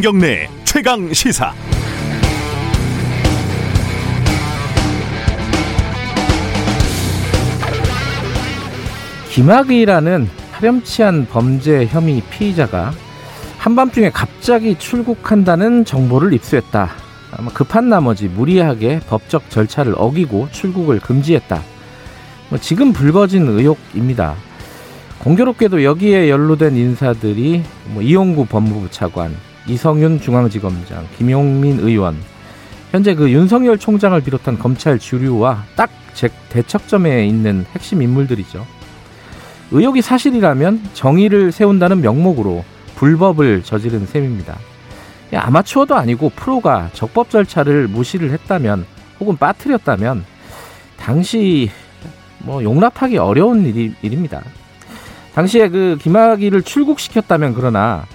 김경래 최강 시사. 김학의라는 파렴치한 범죄 혐의 피의자가 한밤중에 갑자기 출국한다는 정보를 입수했다. 아마 급한 나머지 무리하게 법적 절차를 어기고 출국을 금지했다. 뭐 지금 불거진 의혹입니다. 공교롭게도 여기에 연루된 인사들이 뭐 이용구 법무부 차관, 이성윤 중앙지검장, 김용민 의원, 현재 그 윤석열 총장을 비롯한 검찰 주류와 딱 대척점에 있는 핵심 인물들이죠. 의혹이 사실이라면 정의를 세운다는 명목으로 불법을 저지른 셈입니다. 아마추어도 아니고 프로가 적법 절차를 무시를 했다면 혹은 빠뜨렸다면 당시 뭐 용납하기 어려운 일입니다. 당시에 그 김학의를 출국시켰다면 그러나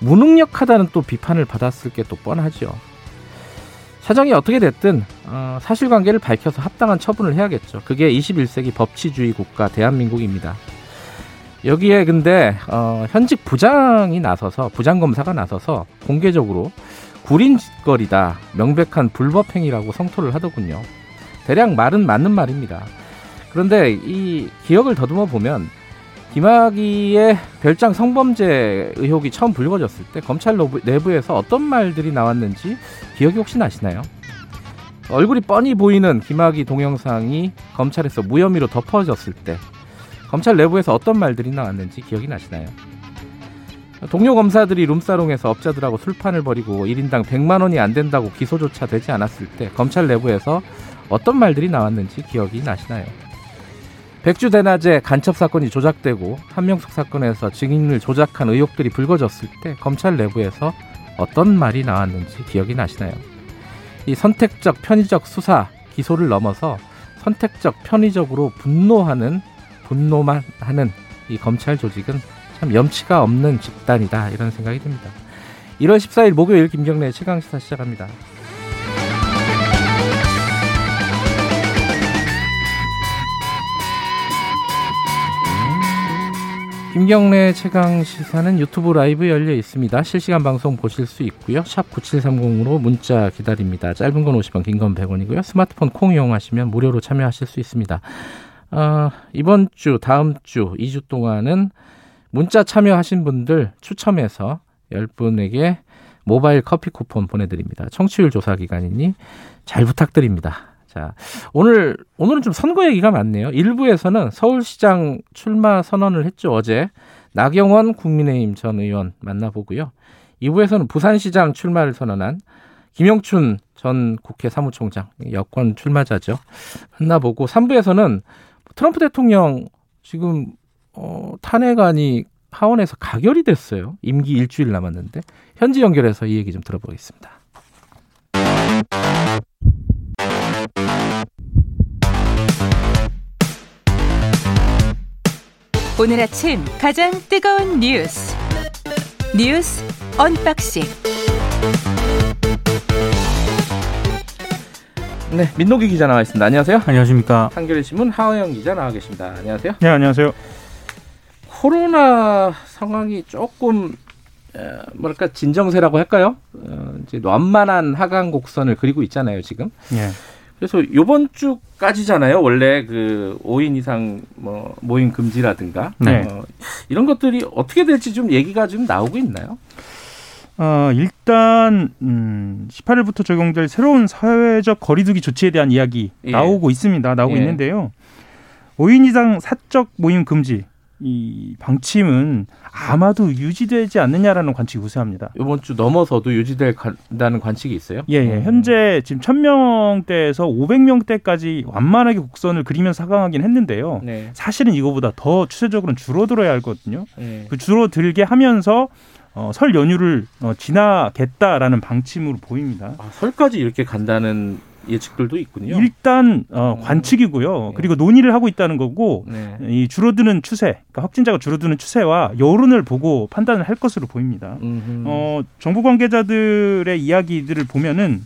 무능력하다는 또 비판을 받았을 게 또 뻔하죠. 사정이 어떻게 됐든 어, 사실관계를 밝혀서 합당한 처분을 해야겠죠. 그게 21세기 법치주의 국가 대한민국입니다. 여기에 근데 어, 현직 부장이 나서서 부장검사가 나서서 공개적으로 구린짓거리다 명백한 불법행위라고 성토를 하더군요. 대략 말은 맞는 말입니다. 그런데 이 기억을 더듬어 보면 김학의의 별장 성범죄 의혹이 처음 불거졌을 때 검찰 내부에서 어떤 말들이 나왔는지 기억이 혹시 나시나요? 얼굴이 뻔히 보이는 김학의 동영상이 검찰에서 무혐의로 덮어졌을 때 검찰 내부에서 어떤 말들이 나왔는지 기억이 나시나요? 동료 검사들이 룸사롱에서 업자들하고 술판을 벌이고 1인당 100만 원이 안 된다고 기소조차 되지 않았을 때 검찰 내부에서 어떤 말들이 나왔는지 기억이 나시나요? 백주 대낮에 간첩 사건이 조작되고 한명숙 사건에서 증인을 조작한 의혹들이 불거졌을 때 검찰 내부에서 어떤 말이 나왔는지 기억이 나시나요? 이 선택적 편의적 수사 기소를 넘어서 선택적 편의적으로 분노하는 분노만 하는 이 검찰 조직은 참 염치가 없는 집단이다 이런 생각이 듭니다. 1월 14일 목요일 김경래 최강 시사 시작합니다. 김경래 최강 시사는 유튜브 라이브 열려 있습니다. 실시간 방송 보실 수 있고요. 샵 9730으로 문자 기다립니다. 짧은 건 50원, 긴 건 100원이고요. 스마트폰 콩 이용하시면 무료로 참여하실 수 있습니다. 어, 이번 주, 다음 주, 2주 동안은 문자 참여하신 분들 추첨해서 10분에게 모바일 커피 쿠폰 보내드립니다. 청취율 조사 기간이니 잘 부탁드립니다. 자, 오늘, 오늘은 좀 선거 얘기가 많네요. 일부에서는 서울시장 출마 선언을 했죠, 어제. 나경원 국민의힘 전 의원 만나보고요. 2부에서는 부산시장 출마를 선언한 김영춘 전 국회 사무총장, 여권 출마자죠. 만나보고 3부에서는 트럼프 대통령 지금, 어, 탄핵안이 하원에서 가결이 됐어요. 임기 일주일 남았는데. 현지 연결해서 이 얘기 좀 들어보겠습니다. 오늘 아침 가장 뜨거운 뉴스 뉴스 unboxing 네, 민노기 기자 나와 있습니다. 안녕하세요. 안녕하십니까. 한겨레 신문 하호영 기자 나와 계십니다. 안녕하세요. 네, 안녕하세요. 코로나 상황이 조금 뭐랄까 진정세라고 할까요? 어, 이제 완만한 하강 곡선을 그리고 있잖아요, 지금. 네. 그래서 요번 주까지잖아요. 원래 그 5인 이상 뭐 모임 금지라든가 네. 어, 이런 것들이 어떻게 될지 좀 얘기가 좀 나오고 있나요? 어, 일단 음, 18일부터 적용될 새로운 사회적 거리두기 조치에 대한 이야기 예. 나오고 있습니다. 나오고 예. 있는데요. 5인 이상 사적 모임 금지 이 방침은 아마도 유지되지 않느냐라는 관측이 우세합니다. 이번 주 넘어서도 유지될다는 관측이 있어요? 예, 예. 음. 현재 지금 1000명대에서 500명대까지 완만하게 곡선을 그리면서 하강하긴 했는데요. 네. 사실은 이거보다 더 추세적으로는 줄어들어야 하거든요. 네. 그 줄어들게 하면서 어, 설 연휴를 어, 지나겠다라는 방침으로 보입니다. 아, 설까지 이렇게 간다는 예측들도 있군요. 일단 어, 음. 관측이고요. 네. 그리고 논의를 하고 있다는 거고 네. 이 줄어드는 추세, 그러니까 확진자가 줄어드는 추세와 여론을 보고 판단을 할 것으로 보입니다. 어, 정부 관계자들의 이야기들을 보면은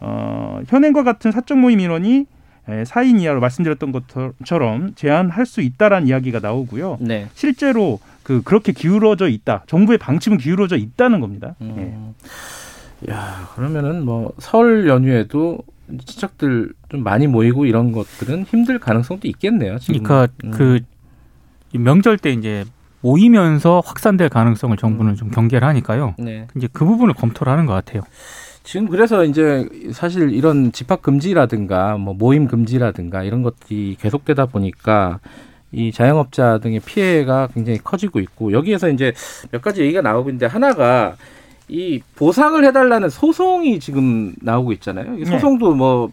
어, 현행과 같은 사적 모임 인원이 4인 이하로 말씀드렸던 것처럼 제한할 수 있다라는 이야기가 나오고요. 네. 실제로 그 그렇게 기울어져 있다. 정부의 방침은 기울어져 있다는 겁니다. 음. 야 그러면은 뭐 설 연휴에도 친척들 좀 많이 모이고 이런 것들은 힘들 가능성도 있겠네요. 지금. 그러니까 음. 그 명절 때 이제 모이면서 확산될 가능성을 정부는 좀 경계를 하니까요. 네. 이제 그 부분을 검토를 하는 것 같아요. 지금 그래서 이제 사실 이런 집합 금지라든가 뭐 모임 금지라든가 이런 것들이 계속되다 보니까 이 자영업자 등의 피해가 굉장히 커지고 있고 여기에서 이제 몇 가지 얘기가 나오고 있는데 하나가 이 보상을 해달라는 소송이 지금 나오고 있잖아요. 이 네. 소송도 뭐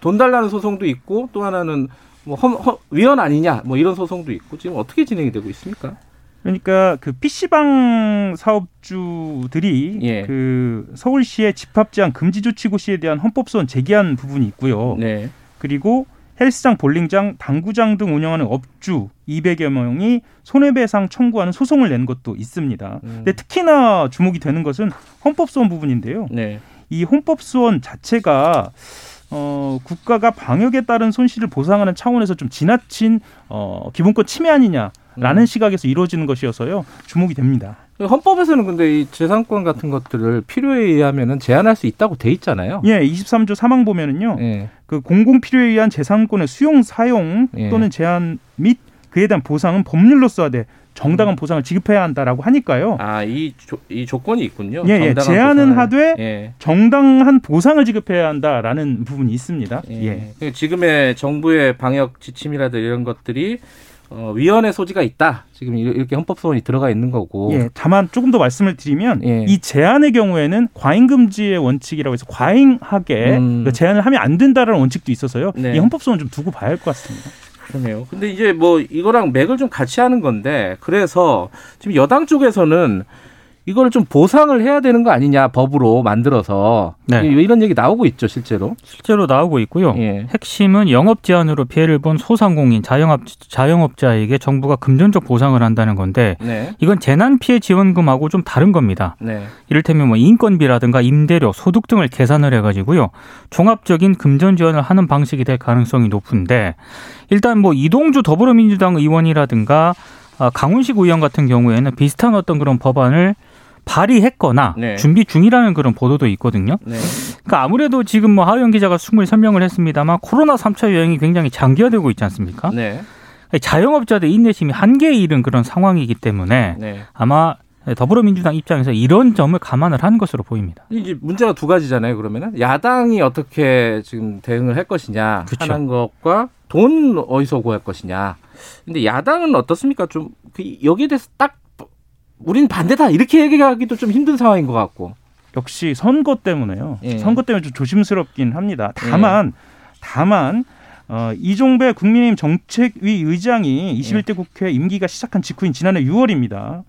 돈 달라는 소송도 있고 또 하나는 뭐 험, 험, 위헌 아니냐 뭐 이런 소송도 있고 지금 어떻게 진행이 되고 있습니까? 그러니까 그 PC방 사업주들이 예. 그 서울시의 집합 제한 금지 조치 고시에 대한 헌법 소원 제기한 부분이 있고요. 네. 그리고 헬스장, 볼링장, 당구장 등 운영하는 업주 200여 명이 손해배상 청구하는 소송을 낸 것도 있습니다. 음. 근데 특히나 주목이 되는 것은 헌법소원 부분인데요. 네. 이 헌법소원 자체가 어, 국가가 방역에 따른 손실을 보상하는 차원에서 좀 지나친 어, 기본권 침해 아니냐라는 음. 시각에서 이루어지는 것이어서요 주목이 됩니다. 헌법에서는 근데 이 재산권 같은 것들을 필요에 의하면은 제한할 수 있다고 돼 있잖아요. 예, 23조 3항 보면은요, 예. 그 공공 필요에 의한 재산권의 수용, 사용 예. 또는 제한 및 그에 대한 보상은 법률로서 하되 음. 정당한 보상을 지급해야 한다라고 하니까요. 아, 이, 조, 이 조건이 있군요. 예, 예. 제한은 보상을. 하되 예. 정당한 보상을 지급해야 한다라는 부분이 있습니다. 예. 예. 지금의 정부의 방역 지침이라든 이런 것들이 어, 위헌의 소지가 있다. 지금 이- 이렇게 헌법 소원이 들어가 있는 거고. 예, 다만 조금 더 말씀을 드리면 예. 이 제한의 경우에는 과잉 금지의 원칙이라고 해서 과잉하게 음. 그 제한을 하면 안 된다라는 원칙도 있어서요. 네. 이 헌법 소원 좀 두고 봐야 할 것 같습니다. 그러네요. 근데 이제 뭐 이거랑 맥을 좀 같이 하는 건데 그래서 지금 여당 쪽에서는 이걸 좀 보상을 해야 되는 거 아니냐 법으로 만들어서 네. 이- 이런 얘기 나오고 있죠 실제로. 실제로 나오고 있고요. 예. 핵심은 영업 제한으로 피해를 본 소상공인, 자영업, 자영업자에게 정부가 금전적 보상을 한다는 건데 네. 이건 재난 피해 지원금하고 좀 다른 겁니다. 네. 이를테면 뭐 인건비라든가 임대료, 소득 등을 계산을 해가지고요 종합적인 금전 지원을 하는 방식이 될 가능성이 높은데 일단 뭐 이동주 더불어민주당 의원이라든가 아, 강훈식 의원 같은 경우에는 비슷한 어떤 그런 법안을 발의했거나 네. 준비 중이라는 그런 보도도 있거든요. 네. 그러니까 아무래도 지금 뭐 하우영 기자가 충분히 설명을 했습니다만 코로나 3차 유행이 굉장히 장기화되고 있지 않습니까? 네. 자영업자들 인내심이 한계에 이른 그런 상황이기 때문에 네. 아마 더불어민주당 입장에서 이런 점을 감안을 한 것으로 보입니다. 이제 문제가 두 가지잖아요. 그러면은 야당이 어떻게 지금 대응을 할 것이냐 그쵸. 하는 것과 돈 어디서 구할 것이냐. 근데 야당은 어떻습니까? 좀그 여기에 대해서 딱 우린 반대다 이렇게 얘기하기도 좀 힘든 상황인 것 같고. 역시 선거 때문에요. 예. 선거 때문에 좀 조심스럽긴 합니다. 다만 다만 어, 이종배 국민의힘 정책위 의장이 21대 국회 임기가 시작한 직후인 지난해 6월입니다.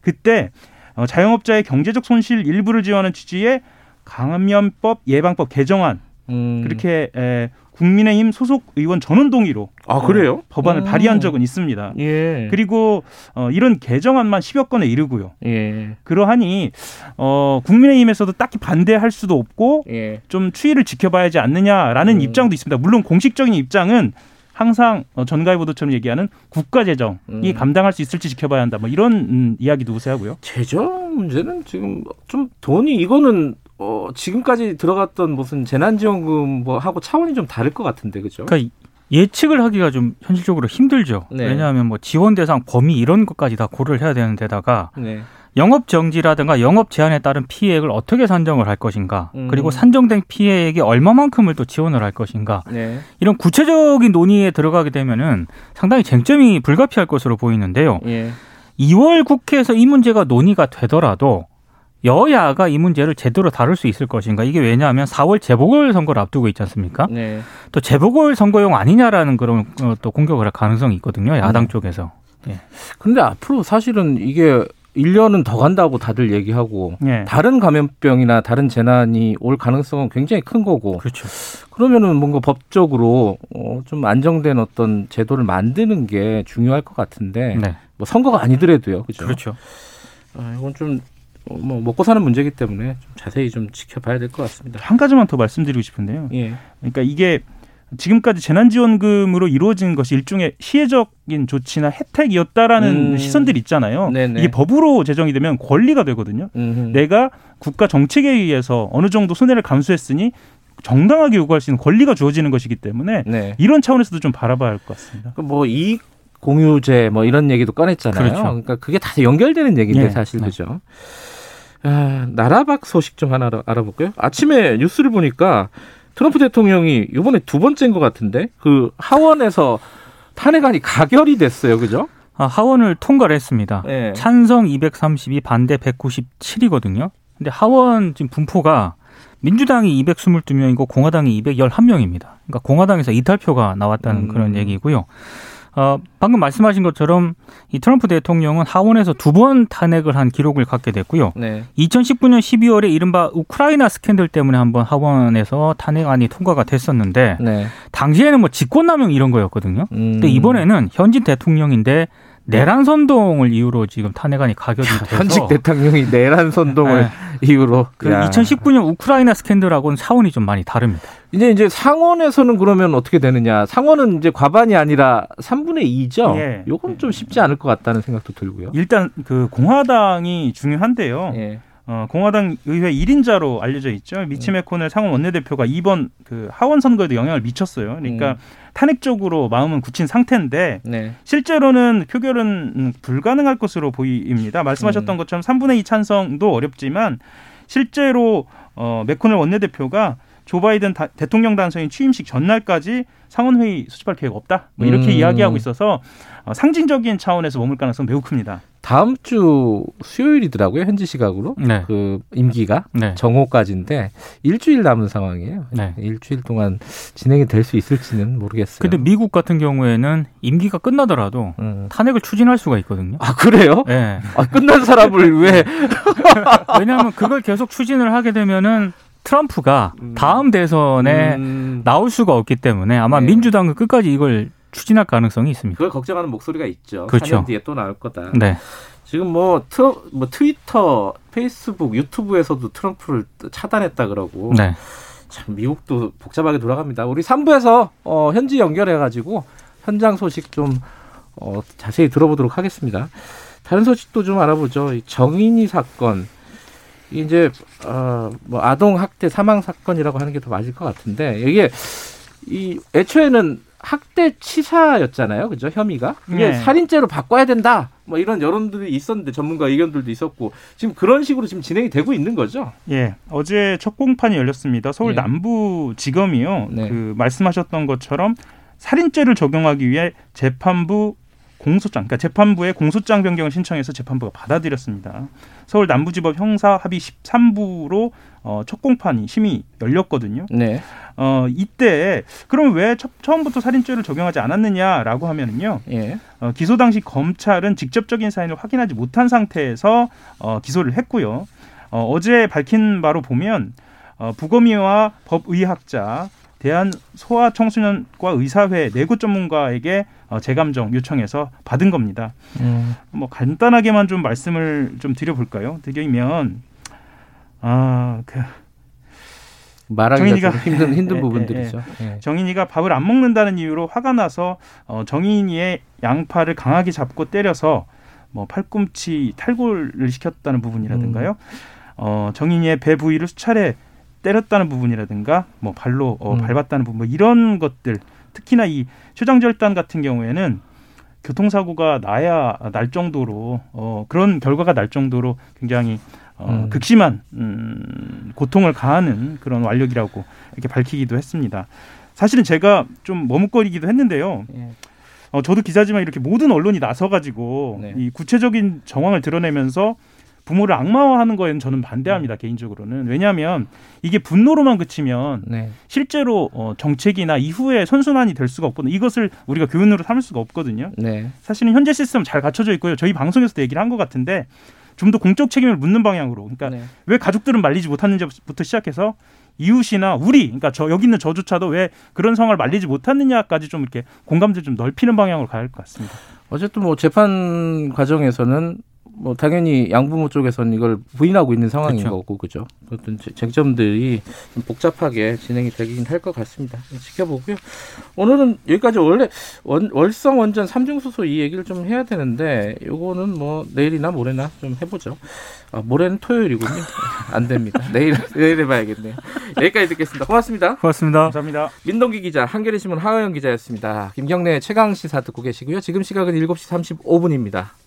그때 어, 자영업자의 경제적 손실 일부를 지원하는 취지의 감염법 예방법 개정안 음. 그렇게 에, 국민의힘 소속 의원 전원 동의로 아 그래요? 어, 법안을 음. 발의한 적은 있습니다. 예. 그리고 어, 이런 개정안만 10여 건에 이르고요. 예. 그러하니 어, 국민의힘에서도 딱히 반대할 수도 없고 예. 좀 추이를 지켜봐야 하지 않느냐라는 음. 입장도 있습니다. 물론 공식적인 입장은 항상 어, 전가의 보도처럼 얘기하는 국가 재정이 음. 감당할 수 있을지 지켜봐야 한다. 뭐 이런 음, 이야기도 우세하고요. 재정 문제는 지금 좀 돈이 이거는 어, 지금까지 들어갔던 무슨 재난지원금 뭐 하고 차원이 좀 다를 것 같은데 그죠? 그러니까 예측을 하기가 좀 현실적으로 힘들죠. 네. 왜냐하면 뭐 지원 대상 범위 이런 것까지 다 고려를 해야 되는 데다가 네. 영업 정지라든가 영업 제한에 따른 피해액을 어떻게 산정을 할 것인가 음. 그리고 산정된 피해액이 얼마만큼을 또 지원을 할 것인가 네. 이런 구체적인 논의에 들어가게 되면은 상당히 쟁점이 불가피할 것으로 보이는데요. 예. 2월 국회에서 이 문제가 논의가 되더라도 여야가 이 문제를 제대로 다룰 수 있을 것인가 이게 왜냐하면 4월 재보궐 선거를 앞두고 있지 않습니까? 네. 또 재보궐 선거용 아니냐라는 그런 어, 또 공격을 할 가능성이 있거든요. 야당 음. 쪽에서. 근데 앞으로 사실은 이게 1년은 더 간다고 다들 얘기하고 예. 다른 감염병이나 다른 재난이 올 가능성은 굉장히 큰 거고 그렇죠. 그러면은 뭔가 법적으로 어, 좀 안정된 어떤 제도를 만드는 게 중요할 것 같은데 네. 뭐 선거가 아니더라도요. 그죠? 그렇죠. 아, 이건 좀 어, 뭐 먹고 사는 문제이기 때문에 좀 자세히 좀 지켜봐야 될 것 같습니다. 한 가지만 더 말씀드리고 싶은데요. 예. 그러니까 이게 지금까지 재난지원금으로 이루어진 것이 일종의 시혜적인 조치나 혜택이었다라는 음. 시선들이 있잖아요. 네네. 이게 법으로 제정이 되면 권리가 되거든요. 음흠. 내가 국가 정책에 의해서 어느 정도 손해를 감수했으니 정당하게 요구할 수 있는 권리가 주어지는 것이기 때문에 네. 이런 차원에서도 좀 바라봐야 할 것 같습니다. 뭐 이익 공유제 뭐 이런 얘기도 꺼냈잖아요. 그렇죠. 그러니까 그게 다 연결되는 얘기인데 예. 사실 네. 그죠. 아, 나라박 소식 좀 하나 알아- 알아볼까요? 아침에 뉴스를 보니까 트럼프 대통령이 이번에 두 번째인 것 같은데 그 하원에서 탄핵안이 가결이 됐어요, 그죠? 아, 하원을 통과를 했습니다. 예. 찬성 232, 반대 197이거든요. 근데 하원 지금 분포가 민주당이 222명이고 공화당이 211명입니다. 그러니까 공화당에서 이탈표가 나왔다는 음. 그런 얘기고요. 어, 방금 말씀하신 것처럼 이 트럼프 대통령은 하원에서 두 번 탄핵을 한 기록을 갖게 됐고요. 네. 2019년 12월에 이른바 우크라이나 스캔들 때문에 한번 하원에서 탄핵안이 통과가 됐었는데 네. 당시에는 뭐 직권남용 이런 거였거든요. 음. 근데 이번에는 현직 대통령인데 내란 선동을 이유로 지금 탄핵안이 가결이 돼서 현직 대통령이 내란 선동을 네. 이유로 그 야. 2019년 우크라이나 스캔들하고는 차원이 좀 많이 다릅니다. 이제 이제 상원에서는 그러면 어떻게 되느냐? 상원은 이제 과반이 아니라 3분의 2죠. 예. 요건 좀 쉽지 않을 것 같다는 생각도 들고요. 일단 그 공화당이 중요한데요. 예. 어, 공화당 의회 1인자로 알려져 있죠. 미치 메코넬 상원 원내대표가 이번 그 하원 선거에도 영향을 미쳤어요. 그러니까 음. 탄핵적으로 마음은 굳힌 상태인데 네. 실제로는 표결은 음, 불가능할 것으로 보입니다. 말씀하셨던 음. 것처럼 3분의 2 찬성도 어렵지만 실제로 어, 메코넬 원내대표가 조 바이든 다- 대통령 당선인 취임식 전날까지 상원회의 수집할 계획 없다. 뭐 이렇게 음. 이야기하고 있어서 어, 상징적인 차원에서 머물 가능성 은 매우 큽니다. 다음 주 수요일이더라고요. 현지 시각으로. 네. 그 임기가 네. 정오까지인데 일주일 남은 상황이에요. 네. 일주일 동안 진행이 될 수 있을지는 모르겠어요. 근데 미국 같은 경우에는 임기가 끝나더라도 음. 탄핵을 추진할 수가 있거든요. 아 그래요? 네. 아, 끝난 사람을 왜? 왜냐하면 그걸 계속 추진을 하게 되면은 트럼프가 다음 대선에 음, 나올 수가 없기 때문에 아마 네. 민주당은 끝까지 이걸 추진할 가능성이 있습니다. 그걸 걱정하는 목소리가 있죠. 그렇죠. 4년 뒤에 또 나올 거다. 네. 지금 뭐, 트러, 뭐 트위터, 페이스북, 유튜브에서도 트럼프를 차단했다 그러고 네. 참 미국도 복잡하게 돌아갑니다. 우리 3부에서 어, 현지 연결해가지고 현장 소식 좀 어, 자세히 들어보도록 하겠습니다. 다른 소식도 좀 알아보죠. 이 정인이 사건. 이제 어, 뭐 아동 학대 사망 사건이라고 하는 게 더 맞을 것 같은데 이게 이 애초에는 학대 치사였잖아요, 그죠? 혐의가 이게 네. 살인죄로 바꿔야 된다. 뭐 이런 여론들이 있었는데 전문가 의견들도 있었고 지금 그런 식으로 지금 진행이 되고 있는 거죠. 예, 어제 첫 공판이 열렸습니다. 서울 예. 남부지검이요. 네. 그 말씀하셨던 것처럼 살인죄를 적용하기 위해 재판부 공소장, 그러니까 재판부에 공소장 변경을 신청해서 재판부가 받아들였습니다. 서울 남부지법 형사 합의 13부로 어, 첫 공판이 심의 열렸거든요. 네. 어, 이때 그럼 왜 처, 처음부터 살인죄를 적용하지 않았느냐라고 하면은요. 예. 어, 기소 당시 검찰은 직접적인 사인을 확인하지 못한 상태에서 어, 기소를 했고요. 어, 어제 밝힌 바로 보면 어, 부검의와 법의학자, 대한 소아청소년과 의사회 내구 전문가에게 어, 재감정 요청해서 받은 겁니다. 음. 뭐 간단하게만 좀 말씀을 좀 드려볼까요? 드리면 아그 말하기가 정인이가- 좀 힘든 힘든 예, 부분들이죠. 예. 정인이가 밥을 안 먹는다는 이유로 화가 나서 어, 정인이의 양팔을 강하게 잡고 때려서 뭐 팔꿈치 탈골을 시켰다는 부분이라든가요. 어, 정인이의 배 부위를 수차례 때렸다는 부분이라든가 뭐 발로 어, 음. 밟았다는 부분 뭐 이런 것들 특히나 이 초장절단 같은 경우에는 교통사고가 나야 날 정도로 어, 그런 결과가 날 정도로 굉장히 어, 음. 극심한 음, 고통을 가하는 그런 완력이라고 이렇게 밝히기도 했습니다. 사실은 제가 좀 머뭇거리기도 했는데요. 예. 어, 저도 기자지만 이렇게 모든 언론이 나서가지고 네. 이 구체적인 정황을 드러내면서 부모를 악마화하는 거에는 저는 반대합니다 개인적으로는 왜냐하면 이게 분노로만 그치면 네. 실제로 어, 정책이나 이후에 선순환이 될 수가 없거든요. 이것을 우리가 교훈으로 삼을 수가 없거든요. 네. 사실은 현재 시스템 잘 갖춰져 있고요. 저희 방송에서도 얘기를 한 것 같은데 좀 더 공적 책임을 묻는 방향으로. 그러니까 네. 왜 가족들은 말리지 못하는지부터 시작해서 이웃이나 우리, 그러니까 저 여기 있는 저조차도 왜 그런 상황을 말리지 못하느냐까지 좀 이렇게 공감대 좀 넓히는 방향으로 가야 할 것 같습니다. 어쨌든 뭐 재판 과정에서는 뭐 당연히 양부모 쪽에서는 이걸 부인하고 있는 상황인 그렇죠. 거고 그죠. 어떤 제- 쟁점들이 좀 복잡하게 진행이 되긴 할 것 같습니다. 지켜보고요. 오늘은 여기까지 원래 원, 월성 원전 삼중 수소 이 얘기를 좀 해야 되는데 요거는 뭐 내일이나 모레나 좀 해보죠. 아, 모레는 토요일이군요. 안 됩니다. 내일 내일 해봐야겠네요. 여기까지 듣겠습니다. 고맙습니다. 고맙습니다. 감사합니다. 민동기 기자, 한겨레 신문 하호영 기자였습니다. 김경래 최강 시사 듣고 계시고요. 지금 시각은 7시 35분입니다.